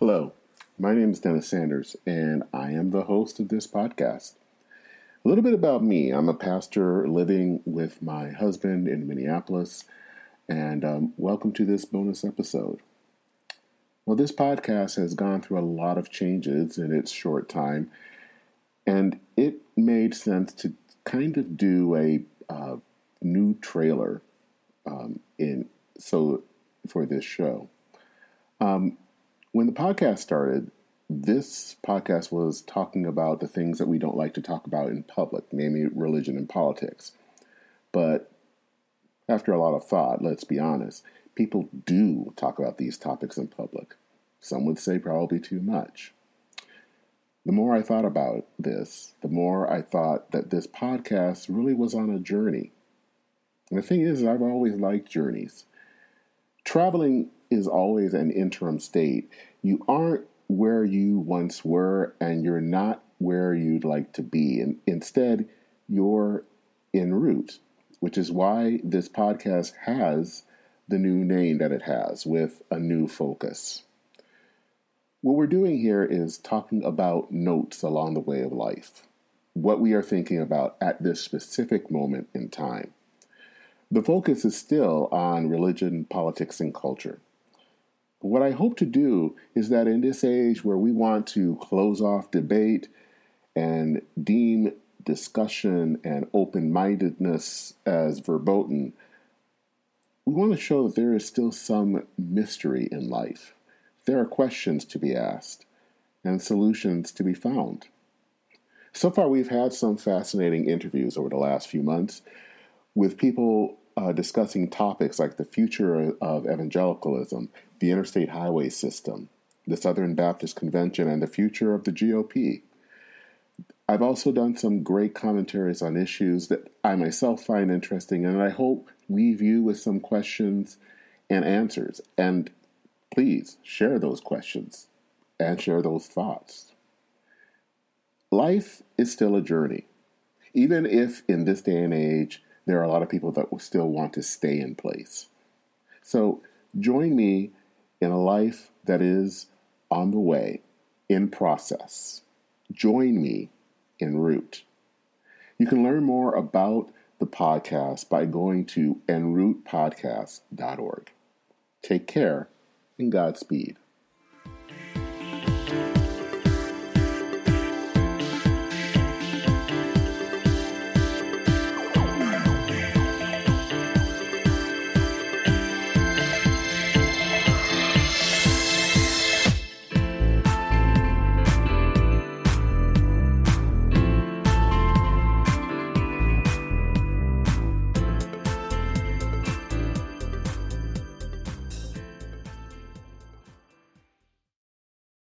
Hello, my name is Dennis Sanders, and I am the host of this podcast. A little bit about me I'm a pastor living with my husband in Minneapolis, and um, welcome to this bonus episode. Well, this podcast has gone through a lot of changes in its short time, and it made sense to kind of do a uh, new trailer um, in so for this show. Um, when the podcast started, this podcast was talking about the things that we don't like to talk about in public, namely religion and politics. But after a lot of thought, let's be honest, people do talk about these topics in public. Some would say probably too much. The more I thought about this, the more I thought that this podcast really was on a journey. And the thing is, I've always liked journeys. Traveling is always an interim state. You aren't where you once were, and you're not where you'd like to be. And instead, you're en route, which is why this podcast has the new name that it has with a new focus. What we're doing here is talking about notes along the way of life, what we are thinking about at this specific moment in time. The focus is still on religion, politics, and culture. What I hope to do is that in this age where we want to close off debate and deem discussion and open mindedness as verboten, we want to show that there is still some mystery in life there are questions to be asked and solutions to be found. So far, we've had some fascinating interviews over the last few months with people uh, discussing topics like the future of evangelicalism, the interstate highway system, the Southern Baptist Convention, and the future of the GOP. I've also done some great commentaries on issues that I myself find interesting, and I hope leave you with some questions and answers. And please share those questions and share those thoughts. Life is still a journey. Even if in this day and age, there are a lot of people that will still want to stay in place. So join me in a life that is on the way, in process. Join me en route. You can learn more about the podcast by going to enroutepodcast.org. Take care and Godspeed.